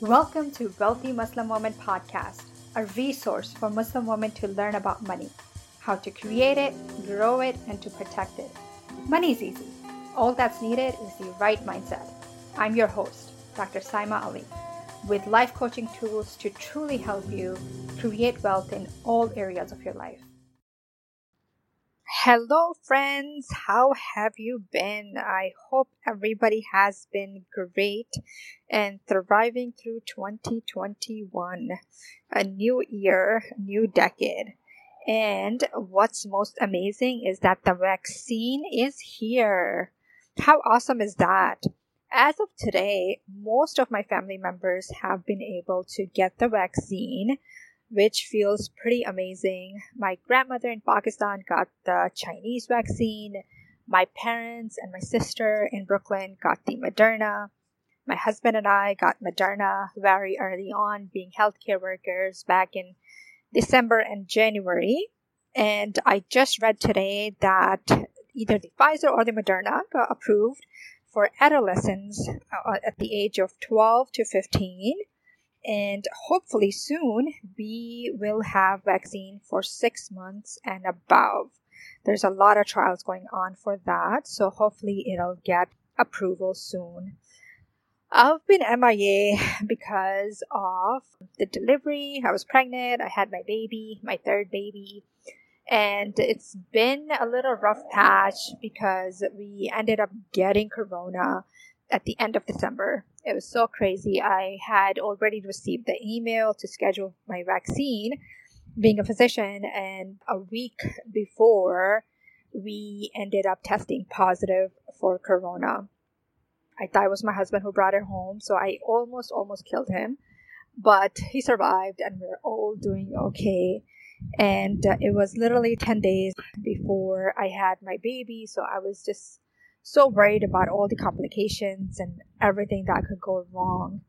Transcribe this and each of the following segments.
Welcome to Wealthy Muslim Woman Podcast, a resource for Muslim women to learn about money, how to create it, grow it, and to protect it. Money is easy. All that's needed is the right mindset. I'm your host, Dr. Saima Ali, with life coaching tools to truly help you create wealth in all areas of your life. Hello, friends. How have you been? I hope everybody has been great and thriving through 2021, a new year, new decade. And what's most amazing is that the vaccine is here. How awesome is that? As of today, most of my family members have been able to get the vaccine which feels pretty amazing. My grandmother in Pakistan got the Chinese vaccine. My parents and my sister in Brooklyn got the Moderna. My husband and I got Moderna very early on, being healthcare workers back in December and January. And I just read today that either the Pfizer or the Moderna got approved for adolescents uh, at the age of 12 to 15 and hopefully soon we will have vaccine for six months and above. There's a lot of trials going on for that so hopefully it'll get approval soon. I've been mia because of the delivery. I was pregnant i had my baby my third baby and it's been a little rough patch because we ended up getting corona at the end of December. It was so crazy. I had already received the email to schedule my vaccine, being a physician, and a week before, we ended up testing positive for corona. I thought it was my husband who brought it home, so I almost, almost killed him. But he survived, and we're all doing okay. And uh, it was literally 10 days before I had my baby, so I was just so worried about all the complications and everything that could go wrong.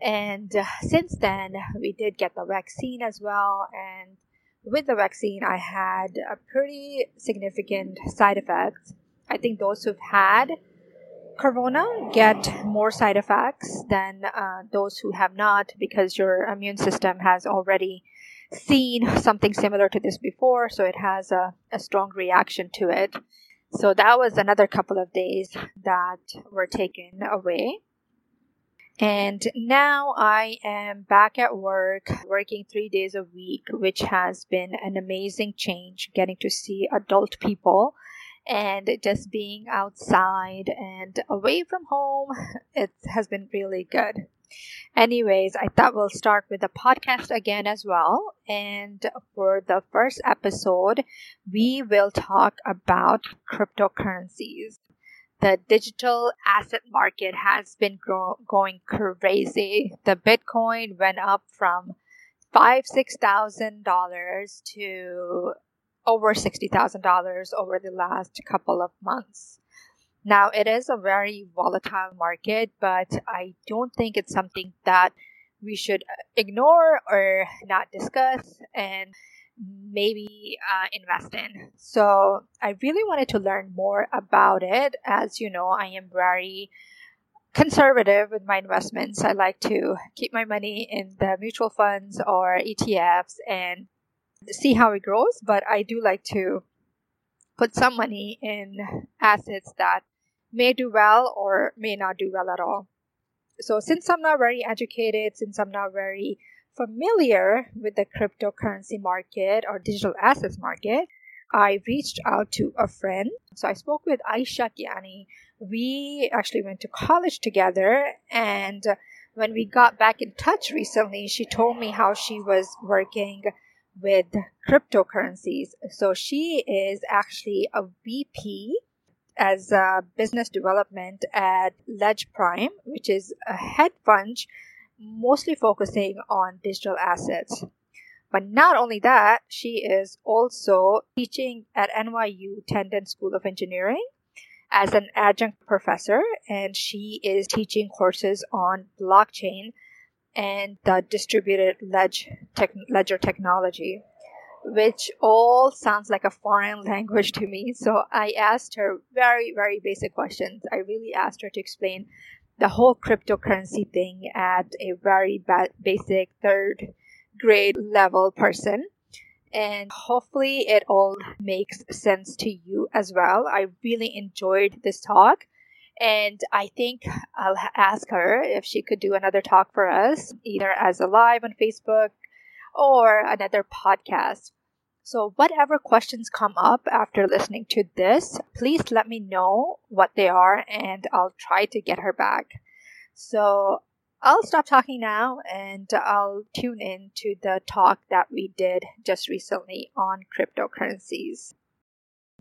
And uh, since then, we did get the vaccine as well. And with the vaccine, I had a pretty significant side effects. I think those who've had corona get more side effects than uh, those who have not because your immune system has already seen something similar to this before, so it has a, a strong reaction to it. So that was another couple of days that were taken away. And now I am back at work, working three days a week, which has been an amazing change getting to see adult people and just being outside and away from home. It has been really good. Anyways, I thought we'll start with the podcast again as well. And for the first episode, we will talk about cryptocurrencies. The digital asset market has been grow- going crazy. The Bitcoin went up from five, six thousand dollars to over sixty thousand dollars over the last couple of months. Now, it is a very volatile market, but I don't think it's something that we should uh, ignore or not discuss and maybe uh, invest in. So, I really wanted to learn more about it. As you know, I am very conservative with my investments. I like to keep my money in the mutual funds or ETFs and see how it grows, but I do like to put some money in assets that may do well or may not do well at all. So, since I'm not very educated, since I'm not very familiar with the cryptocurrency market or digital assets market, I reached out to a friend. So, I spoke with Aisha Kiani. We actually went to college together, and when we got back in touch recently, she told me how she was working with cryptocurrencies. So, she is actually a VP as a business development at Ledger Prime, which is a hedge fund mostly focusing on digital assets. But not only that, she is also teaching at NYU Tandon School of Engineering as an adjunct professor, and she is teaching courses on blockchain and the distributed ledger technology which all sounds like a foreign language to me. So I asked her very, very basic questions. I really asked her to explain the whole cryptocurrency thing at a very ba- basic third grade level person. And hopefully, it all makes sense to you as well. I really enjoyed this talk. And I think I'll ask her if she could do another talk for us, either as a live on Facebook or another podcast. So, whatever questions come up after listening to this, please let me know what they are and I'll try to get her back. So, I'll stop talking now and I'll tune in to the talk that we did just recently on cryptocurrencies.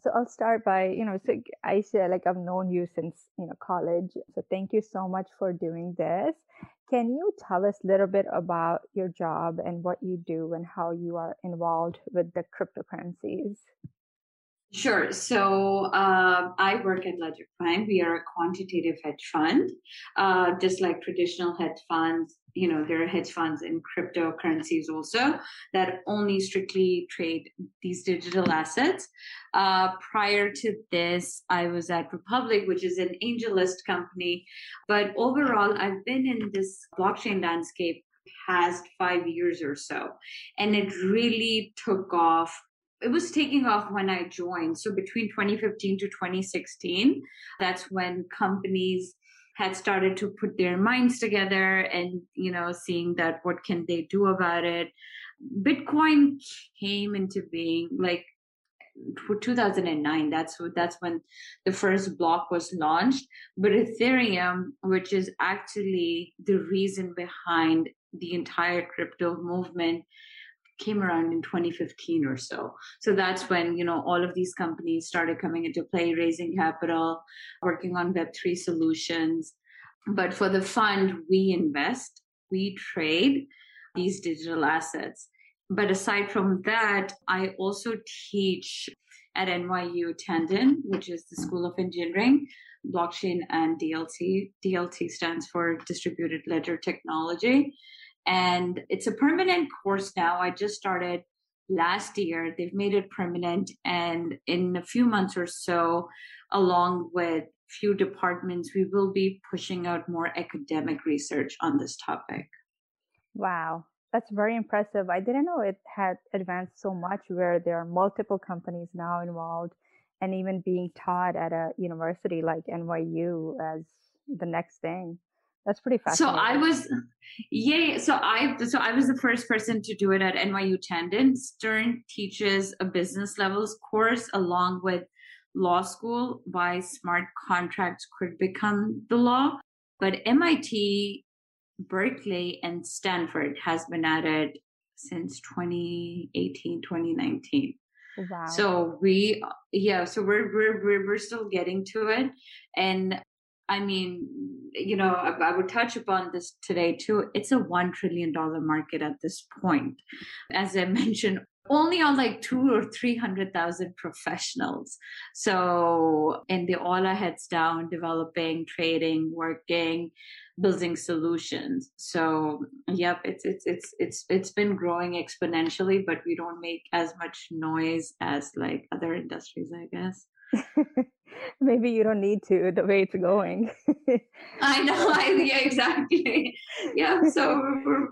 So I'll start by, you know, so Aisha, like I've known you since, you know, college. So thank you so much for doing this. Can you tell us a little bit about your job and what you do and how you are involved with the cryptocurrencies? Sure. So uh, I work at Ledger Prime. We are a quantitative hedge fund, uh, just like traditional hedge funds. You know, there are hedge funds in cryptocurrencies also that only strictly trade these digital assets. Uh, prior to this, I was at Republic, which is an AngelList company. But overall, I've been in this blockchain landscape past five years or so, and it really took off it was taking off when I joined. So between 2015 to 2016, that's when companies had started to put their minds together and you know seeing that what can they do about it bitcoin came into being like 2009 that's that's when the first block was launched but ethereum which is actually the reason behind the entire crypto movement came around in 2015 or so. So that's when, you know, all of these companies started coming into play, raising capital, working on Web3 solutions. But for the fund, we invest, we trade these digital assets. But aside from that, I also teach at NYU Tandon, which is the School of Engineering, blockchain and DLT. DLT stands for Distributed Ledger Technology and it's a permanent course now. I just started last year. They've made it permanent, and in a few months or so, along with few departments, we will be pushing out more academic research on this topic. Wow, that's very impressive. I didn't know it had advanced so much where there are multiple companies now involved and even being taught at a university like NYU as the next thing. That's pretty fascinating. So I was, yeah. So I, so I was the first person to do it at NYU Tandon. Stern teaches a business levels course along with law school why smart contracts could become the law. But MIT, Berkeley, and Stanford has been at it since 2018, 2019. Wow. So we, yeah, so we're, we're, we're, we're still getting to it. And I mean, you know, I, I, would touch upon this today too. It's a $1 trillion market at this point. As I mentioned, only on like two or 300,000 professionals. So, and they all are heads down, developing, trading, working, building solutions. So, yep, it's, it's, it's, it's, it's been growing exponentially, but we don't make as much noise as like other industries, I guess. maybe you don't need to the way it's going. I know I, yeah exactly. Yeah so we're,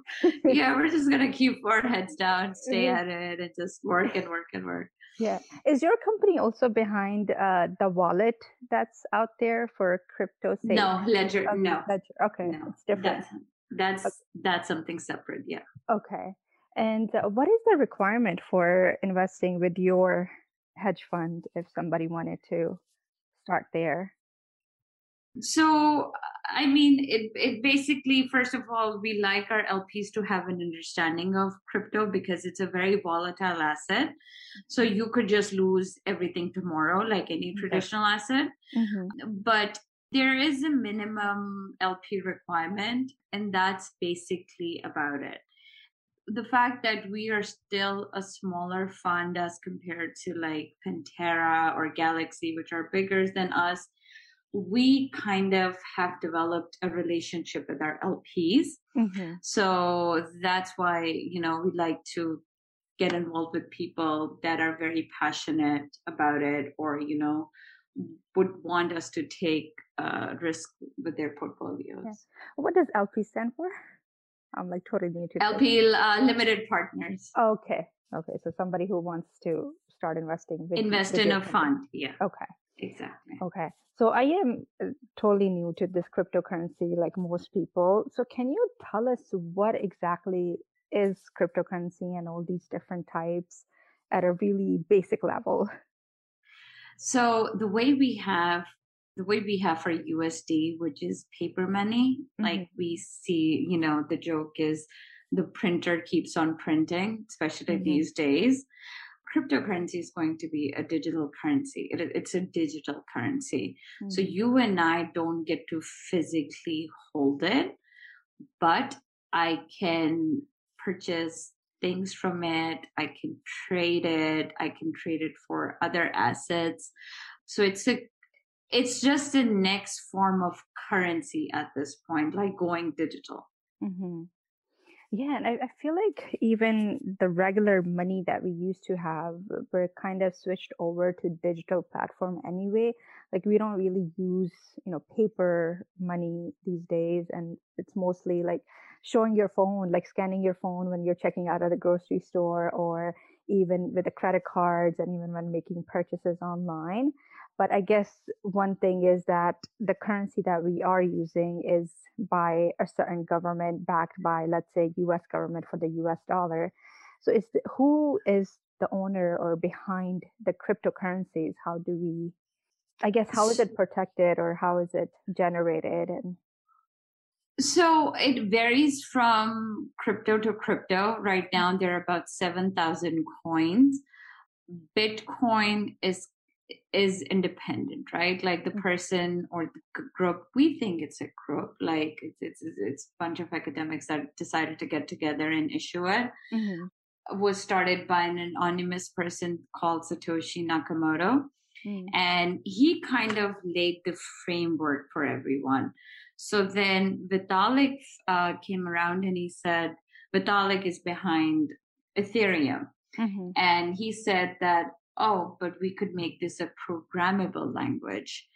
yeah we're just gonna keep our heads down stay at it and just work and work and work. Yeah. Is your company also behind uh, the wallet that's out there for crypto sales? no ledger no. Ledger okay no, it's different. that's that's, okay. that's something separate yeah. Okay and uh, what is the requirement for investing with your hedge fund if somebody wanted to start there? So, I mean, it, it basically, first of all, we like our LPs to have an understanding of crypto because it's a very volatile asset. So, you could just lose everything tomorrow, like any traditional okay. asset. Mm-hmm. But there is a minimum LP requirement, and that's basically about it the fact that we are still a smaller fund as compared to like Pantera or Galaxy, which are bigger than us, we kind of have developed a relationship with our LPs. Mm-hmm. So that's why, you know, we like to get involved with people that are very passionate about it or, you know, would want us to take uh, risk with their portfolios. Yeah. What does LP stand for? I'm like totally new to LP uh, limited partners. Okay. Okay. So somebody who wants to start investing. With, Invest in a fund. Yeah. Okay. Exactly. Okay. So I am uh, totally new to this cryptocurrency like most people. So can you tell us what exactly is cryptocurrency and all these different types at a really basic level? So the way we have the way we have for USD, which is paper money, mm-hmm. like we see, you know, the joke is the printer keeps on printing, especially mm-hmm. these days. Cryptocurrency is going to be a digital currency. It, it's a digital currency. Mm-hmm. So you and I don't get to physically hold it, but I can purchase things from it. I can trade it. I can trade it for other assets. So it's a it's just the next form of currency at this point, like going digital. Mm-hmm. Yeah, and I, I, feel like even the regular money that we used to have, we're kind of switched over to digital platform anyway. Like we don't really use, you know, paper money these days, and it's mostly like showing your phone, like scanning your phone when you're checking out at the grocery store, or even with the credit cards, and even when making purchases online. But I guess one thing is that the currency that we are using is by a certain government backed by, let's say, US government for the US dollar. So is the, who is the owner or behind the cryptocurrencies? How do we, I guess, how is it protected or how is it generated? And so it varies from crypto to crypto. Right now, there are about 7,000 coins. Bitcoin is is independent, right? Like the mm-hmm. person or the group, we think it's a group, like it's it's it's a bunch of academics that decided to get together and issue it. Mm-hmm. Was started by an anonymous person called Satoshi Nakamoto, mm. and he kind of laid the framework for everyone. So then Vitalik uh, came around and he said Vitalik is behind Ethereum. Mm-hmm. And he said that oh, but we could make this a programmable language.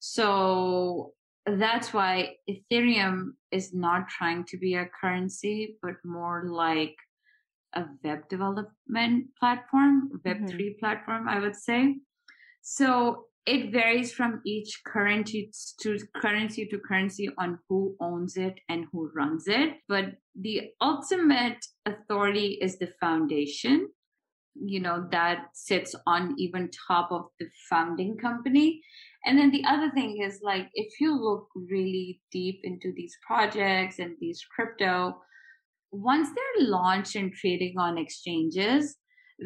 So that's why Ethereum is not trying to be a currency, but more like a web development platform, Web3 mm-hmm. platform, I would say. So it varies from each currency to currency to currency on who owns it and who runs it. But the ultimate authority is the foundation you know that sits on even top of the founding company and then the other thing is like if you look really deep into these projects and these crypto once they're launched and trading on exchanges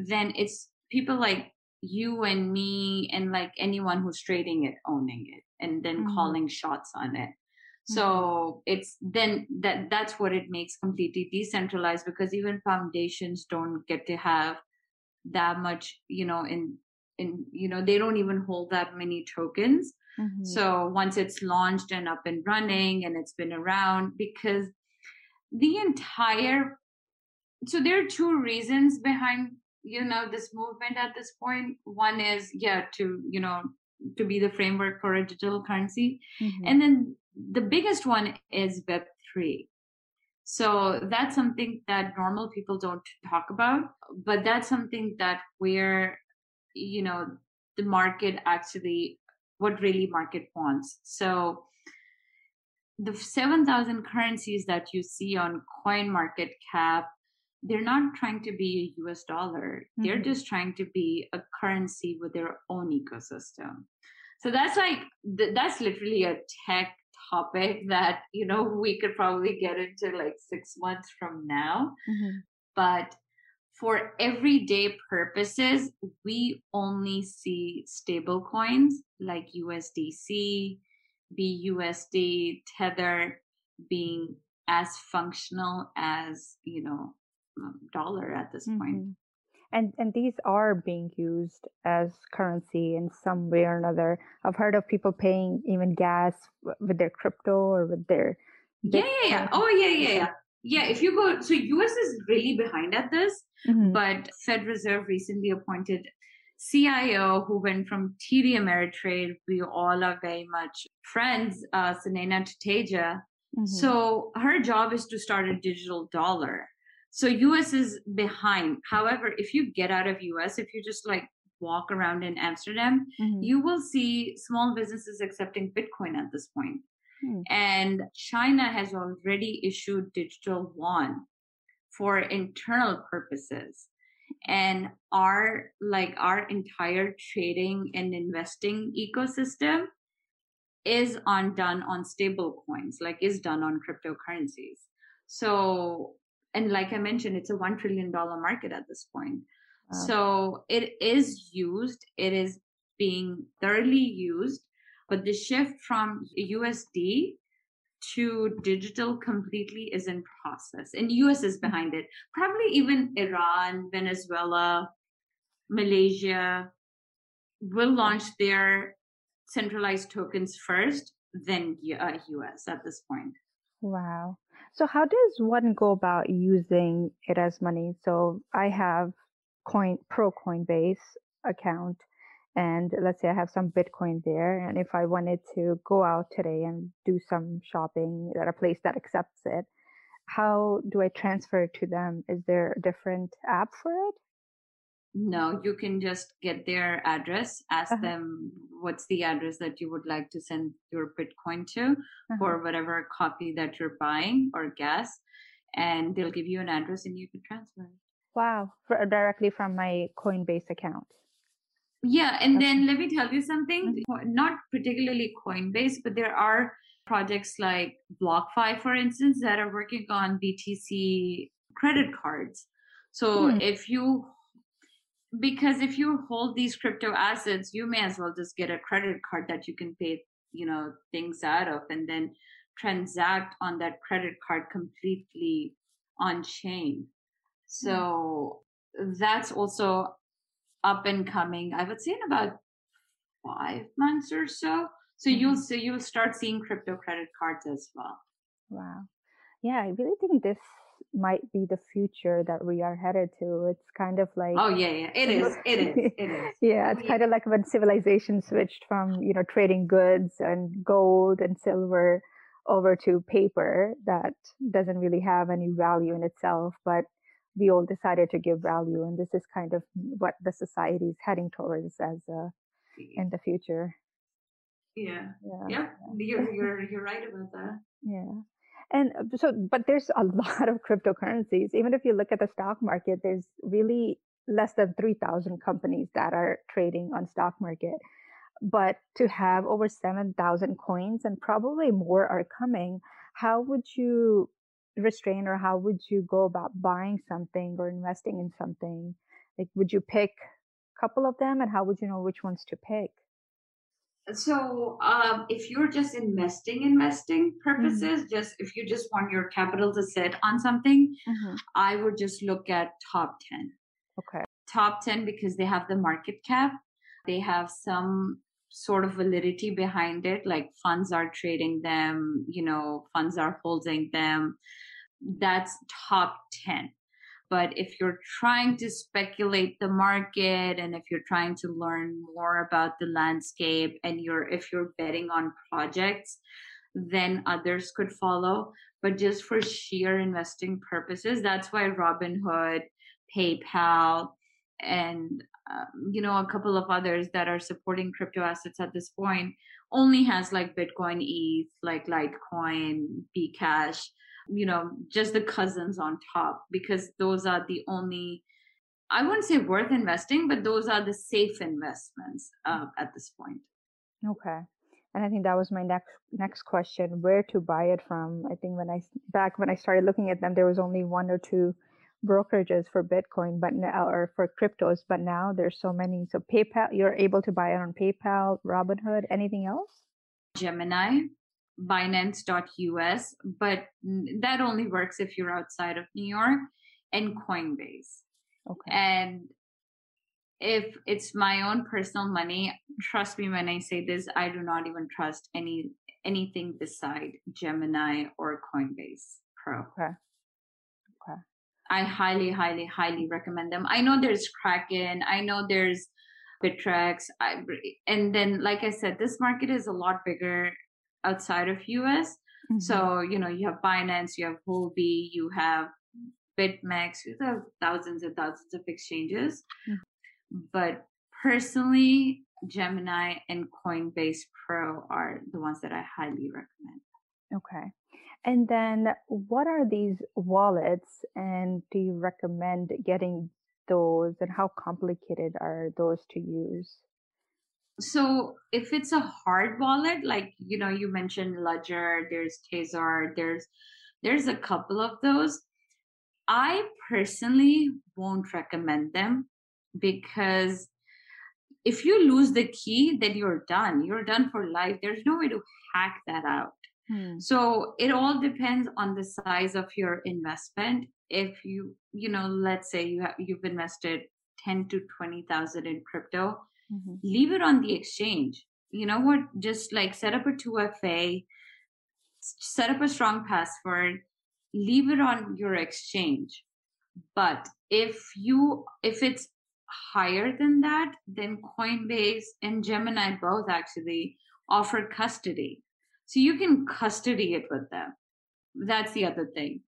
then it's people like you and me and like anyone who's trading it owning it and then mm-hmm. calling shots on it so mm-hmm. it's then that that's what it makes completely decentralized because even foundations don't get to have that much you know in in you know they don't even hold that many tokens mm-hmm. so once it's launched and up and running and it's been around because the entire so there are two reasons behind you know this movement at this point one is yeah to you know to be the framework for a digital currency mm-hmm. and then the biggest one is web 3 so that's something that normal people don't talk about, but that's something that where, you know, the market actually, what really market wants. So the 7,000 currencies that you see on coin market cap, they're not trying to be a US dollar. Mm-hmm. They're just trying to be a currency with their own ecosystem. So that's like, that's literally a tech topic that you know we could probably get into like six months from now mm-hmm. but for everyday purposes we only see stable coins like usdc busd tether being as functional as you know um, dollar at this mm-hmm. point and and these are being used as currency in some way or another i've heard of people paying even gas with their crypto or with their yeah yeah, yeah. oh yeah yeah yeah yeah if you go so us is really behind at this mm-hmm. but fed reserve recently appointed CIO who went from TD Ameritrade. We all are very much friends, uh, Sunayna Tuteja. Mm-hmm. So her job is to start a digital dollar. So US is behind. However, if you get out of US, if you just like walk around in Amsterdam, mm-hmm. you will see small businesses accepting Bitcoin at this point. Hmm. And China has already issued digital yuan for internal purposes. And our like our entire trading and investing ecosystem is on done on stable coins, like is done on cryptocurrencies. So and like I mentioned, it's a one trillion dollar market at this point. Wow. So it is used, it is being thoroughly used, but the shift from USD to digital completely is in process. And US is behind it. Probably even Iran, Venezuela, Malaysia will launch their centralized tokens first, then uh, US at this point. Wow. So how does one go about using it as money? So I have coin pro Coinbase account and let's say I have some Bitcoin there. And if I wanted to go out today and do some shopping at a place that accepts it, how do I transfer it to them? Is there a different app for it? No, you can just get their address, ask uh-huh. them what's the address that you would like to send your Bitcoin to uh-huh. for whatever copy that you're buying or gas, and they'll give you an address and you can transfer it. Wow, for, directly from my Coinbase account. Yeah, and then let me tell you something, mm-hmm. not particularly Coinbase, but there are projects like BlockFi, for instance, that are working on BTC credit cards. So hmm. if you, because if you hold these crypto assets, you may as well just get a credit card that you can pay, you know, things out of and then transact on that credit card completely on chain. So that's also up and coming. I would say in about five months or so. So mm-hmm. you'll see you'll start seeing crypto credit cards as well. Wow. Yeah, I really think this might be the future that we are headed to. It's kind of like Oh yeah, yeah. It is. It is. It is. yeah, it's kind of like when civilization switched from, you know, trading goods and gold and silver over to paper that doesn't really have any value in itself, but we all decided to give value and this is kind of what the society is heading towards as uh, in the future yeah yeah, yeah. You're, you're you're right about that yeah and uh, so but there's a lot of cryptocurrencies even if you look at the stock market there's really less than 3000 companies that are trading on stock market but to have over 7000 coins and probably more are coming how would you restrain or how would you go about buying something or investing in something? Like, would you pick a couple of them and how would you know which ones to pick? So, um, if you're just investing, investing purposes, mm-hmm. just if you just want your capital to sit on something, mm-hmm. I would just look at top 10. Okay. Top 10 because they have the market cap, they have some sort of validity behind it, like funds are trading them, you know, funds are holding them that's top 10 but if you're trying to speculate the market and if you're trying to learn more about the landscape and you're if you're betting on projects then others could follow. But just for sheer investing purposes that's why robinhood paypal and um, you know a couple of others that are supporting crypto assets at this point only has like bitcoin eth like litecoin bcash you know, just the cousins on top because those are the only, I wouldn't say worth investing, but those are the safe investments uh, at this point. Okay. And I think that was my next next question: where to buy it from? I think when I back when I started looking at them, there was only one or two brokerages for Bitcoin, but now or for cryptos, but now there's so many. So PayPal, you're able to buy it on PayPal, Robinhood, anything else? Gemini, Binance.us, but that only works if you're outside of New York, and Coinbase. Okay. And if it's my own personal money, trust me when I say this, I do not even trust any anything beside Gemini or Coinbase Pro. Okay. Okay. I highly, highly, highly recommend them. I know there's Kraken. I know there's Bittrex. I, and then, like I said, this market is a lot bigger outside of US. Mm-hmm. So, you know, you have Binance, you have Huobi, you have BitMEX, you have thousands and thousands of exchanges. Mm-hmm. But personally, Gemini and Coinbase Pro are the ones that I highly recommend. Okay. And then what are these wallets and do you recommend getting those and how complicated are those to use? So if it's a hard wallet, like you know, you mentioned Ledger, there's Trezor, there's there's a couple of those. I personally won't recommend them because if you lose the key, then you're done. You're done for life. There's no way to hack that out. Hmm. So it all depends on the size of your investment. If you, you know, let's say you have you've invested ten to twenty thousand in crypto, mm-hmm. leave it on the exchange. You know what? Just like set up a two FA, set up a strong password, leave it on your exchange. But if you if it's higher than that, then Coinbase and Gemini both actually offer custody. So you can custody it with them. That's the other thing.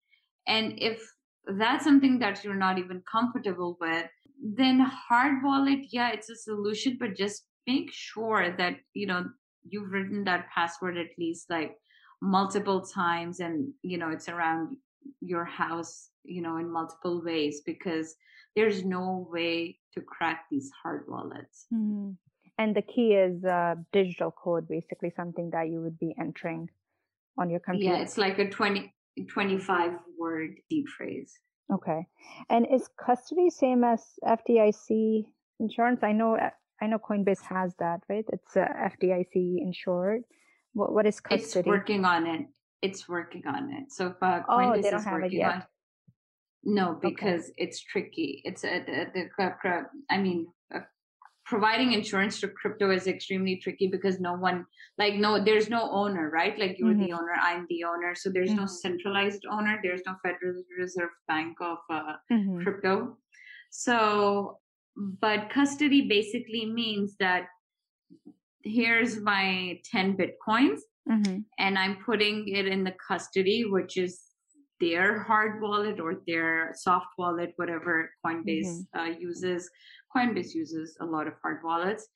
And if that's something that you're not even comfortable with, then hard wallet, yeah, it's a solution, but just make sure that, you know, you've written that password at least like multiple times and, you know, it's around your house, you know, in multiple ways because there's no way to crack these hard wallets. Mm-hmm. And the key is uh, digital code, basically something that you would be entering on your computer. Yeah, it's like a 20, 25 word deep phrase. Okay. And is custody same as FDIC insurance? I know I know Coinbase has that, right? It's uh, FDIC insured. What what is custody? It's working on it. It's working on it. So if uh, Coinbase oh, they don't is have working it yet. on no, because okay. it's tricky. It's a, the, the, I mean, uh, providing insurance to crypto is extremely tricky because no one, like, no, there's no owner, right? Like, you're mm-hmm. the owner, I'm the owner. So there's mm-hmm. no centralized owner. There's no Federal Reserve Bank of uh, mm-hmm. crypto. So, but custody basically means that here's my 10 bitcoins mm-hmm. and I'm putting it in the custody, which is their hard wallet or their soft wallet, whatever Coinbase mm-hmm. uh, uses. Coinbase uses a lot of hard wallets.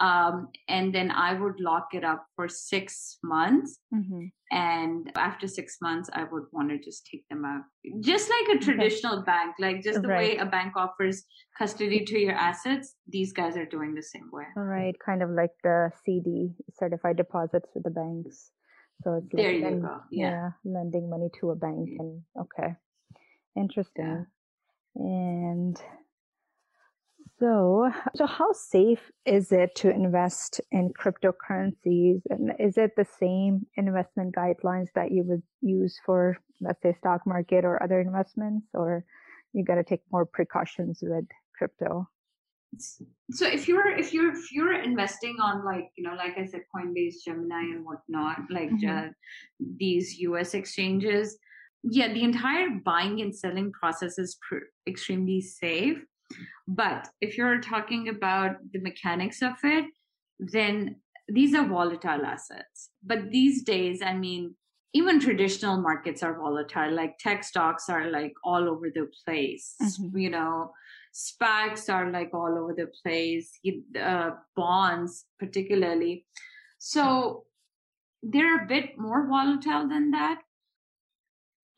Um, and then I would lock it up for six months. Mm-hmm. And after six months, I would want to just take them out, just like a traditional okay. bank, like just the right. way a bank offers custody to your assets. These guys are doing the same way. All right, kind of like the CD certified deposits with the banks. So it's there like you lend, go. Yeah. yeah. lending money to a bank and okay, interesting. Yeah. And so, so how safe is it to invest in cryptocurrencies? And is it the same investment guidelines that you would use for, let's say, stock market or other investments, or you got to take more precautions with crypto? so if you're if you're if you're investing on like you know like i said coinbase gemini and whatnot like mm-hmm. uh, these us exchanges yeah the entire buying and selling process is pr- extremely safe but if you're talking about the mechanics of it then these are volatile assets but these days i mean even traditional markets are volatile like tech stocks are like all over the place mm-hmm. you know SPACs are like all over the place, uh, bonds particularly. So they're a bit more volatile than that.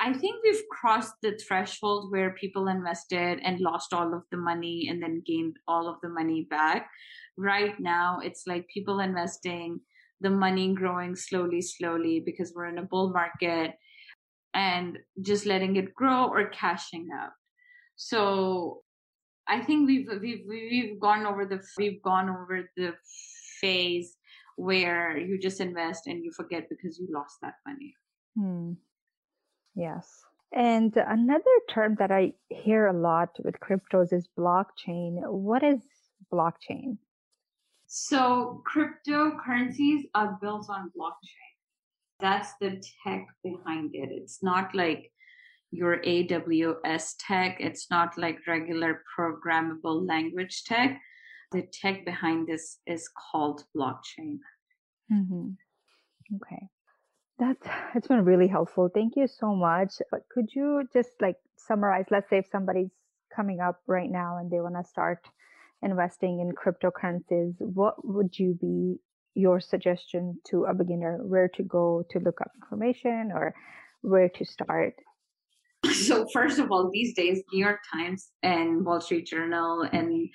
I think we've crossed the threshold where people invested and lost all of the money and then gained all of the money back. Right now, it's like people investing, the money growing slowly, slowly because we're in a bull market and just letting it grow or cashing out. So I think we've we've we've gone over the we've gone over the phase where you just invest and you forget because you lost that money. Hmm. Yes. And another term that I hear a lot with cryptos is blockchain. What is blockchain? So cryptocurrencies are built on blockchain. That's the tech behind it. It's not like your AWS tech. It's not like regular programmable language tech. the tech behind this is called blockchain. Mm-hmm. Okay. That's it's been really helpful. Thank you so much. But could you just like summarize? Let's say if somebody's coming up right now and they want to start investing in cryptocurrencies, what would you be your suggestion to a beginner? Where to go to look up information or where to start? So first of all, these days, New York Times and Wall Street Journal and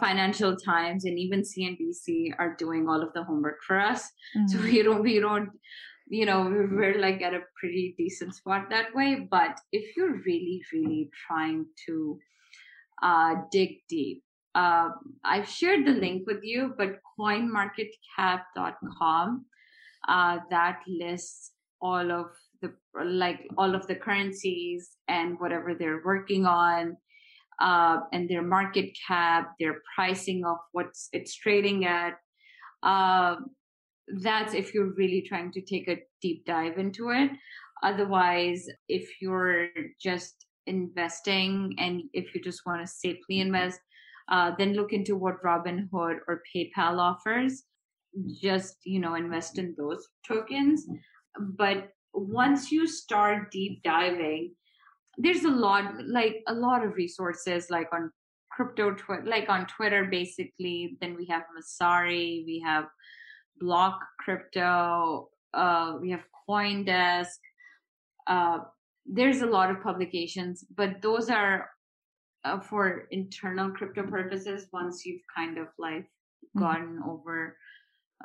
Financial Times and even CNBC are doing all of the homework for us. Mm-hmm. So we don't we don't you know we're like at a pretty decent spot that way. But if you're really really trying to uh, dig deep, uh, I've shared the link with you, but coinmarketcap.com uh, that lists all of the like all of the currencies and whatever they're working on uh, and their market cap their pricing of what's it's trading at uh, that's if you're really trying to take a deep dive into it. Otherwise if you're just investing and if you just want to safely invest uh, then look into what robinhood or paypal offers. Just you know invest in those tokens. But once you start deep diving, there's a lot, like a lot of resources, like on crypto, twi- like on Twitter, basically. Then we have Messari, we have Block Crypto, uh, we have CoinDesk. Uh, there's a lot of publications, but those are uh, for internal crypto purposes. Once you've kind of like mm-hmm. gotten mm-hmm. over,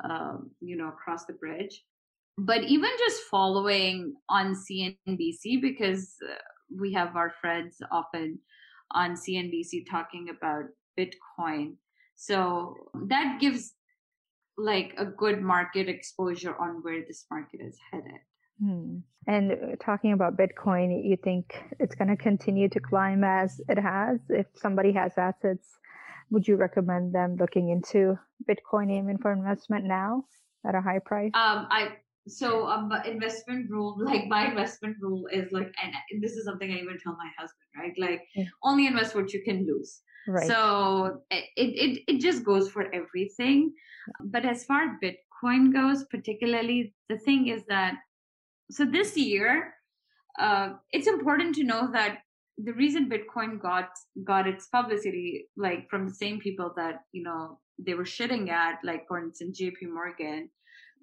um, you know, across the bridge but even just following on CNBC because uh, we have our friends often on CNBC talking about Bitcoin. So that gives like a good market exposure on where this market is headed. Hmm. And uh, talking about Bitcoin, you think it's going to continue to climb as it has? If somebody has assets, would you recommend them looking into Bitcoin even for investment now at a high price? Um, I so um investment rule like my investment rule is like and this is something i even tell my husband right like yeah. only invest what you can lose right. So it, it it just goes for everything. But as far bitcoin goes particularly the thing is that so this year uh it's important to know that the reason bitcoin got got its publicity like from the same people that you know they were shitting at like for instance jp morgan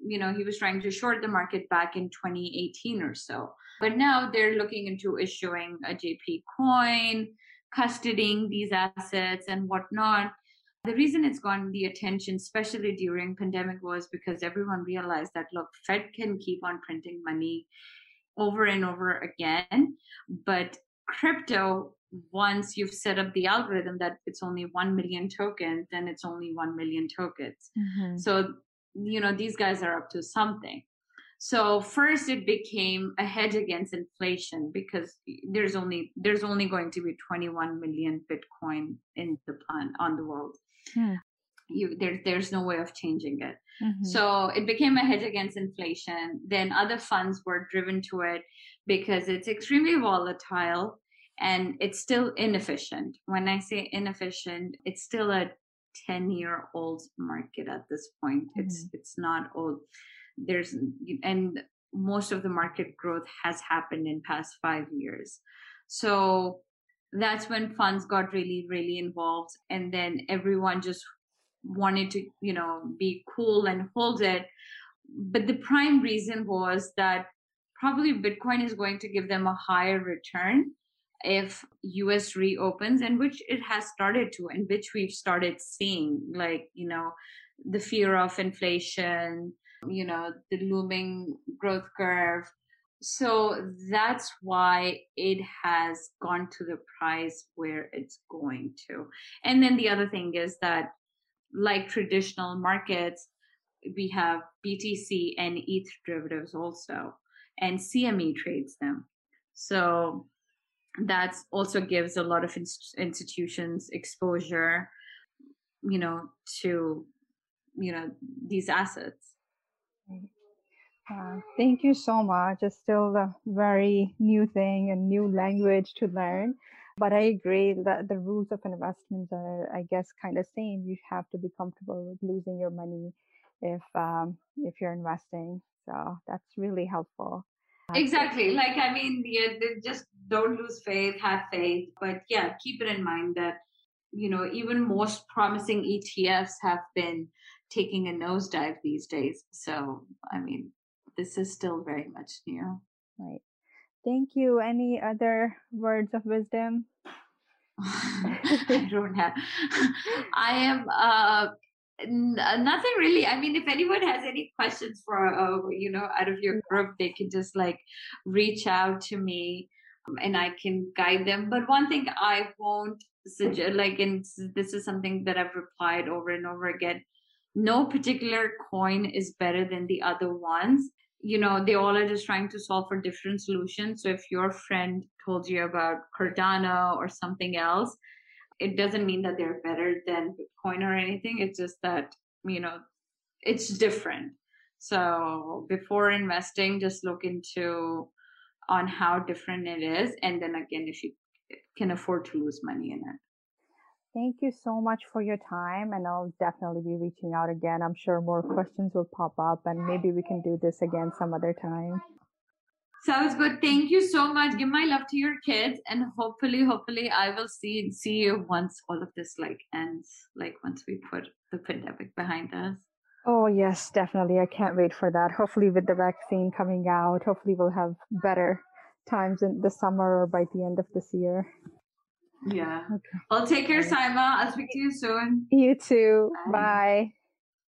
you know he was trying to short the market back in 2018 or so. But now they're looking into issuing a jp coin custodying these assets and whatnot. The reason it's gotten the attention especially during pandemic was because everyone realized that look fed can keep on printing money over and over again. But crypto once you've set up the algorithm that it's only 1 million tokens then it's only 1 million tokens. Mm-hmm. so you know these guys are up to something so first it became a hedge against inflation because there's only there's only going to be 21 million bitcoin in the plan on the world hmm. you there, there's no way of changing it mm-hmm. so it became a hedge against inflation then other funds were driven to it because it's extremely volatile and it's still inefficient when i say inefficient it's still a 10 year old market at this point mm-hmm. it's it's not old there's and most of the market growth has happened in past 5 years. So that's when funds got really really involved and then everyone just wanted to you know be cool and hold it. But the prime reason was that probably bitcoin is going to give them a higher return if US reopens and which it has started to and which we've started seeing like you know the fear of inflation you know the looming growth curve. So that's why it has gone to the price where it's going to. And then the other thing is that like traditional markets we have BTC and ETH derivatives also and CME trades them. So that also gives a lot of institutions exposure you know to you know these assets uh, thank you so much it's still a very new thing and new language to learn but I agree that the rules of investments are, I guess, kind of same. You have to be comfortable with losing your money if um, if you're investing. So that's really helpful. Exactly. Like I mean, yeah, just don't lose faith, have faith, but yeah, keep it in mind that you know even most promising ETFs have been taking a nosedive these days. So I mean, this is still very much new. Right. Thank you. Any other words of wisdom? I don't have. I am uh, n- uh, nothing really. I mean, if anyone has any questions for uh, you know out of your group, they can just like reach out to me, um, and I can guide them. But one thing I won't suggest, like, and this is something that I've replied over and over again. No particular coin is better than the other ones. You know they all are just trying to solve for different solutions. So if your friend told you about cardano or something else it doesn't mean that they're better than bitcoin or anything. It's just that you know it's different. So before investing just look into on how different it is. And then again if you can afford to lose money in it Thank you so much for your time, and I'll definitely be reaching out again. I'm sure more questions will pop up, and maybe we can do this again some other time. Sounds good. Thank you so much. Give my love to your kids, and hopefully, hopefully, I will see see you once all of this like ends, like once we put the pandemic behind us. Oh yes, definitely. I can't wait for that. Hopefully, with the vaccine coming out, hopefully we'll have better times in the summer or by the end of this year. Yeah. Okay. Well, take care, Saima. I'll speak to you soon. You too. Bye. Bye.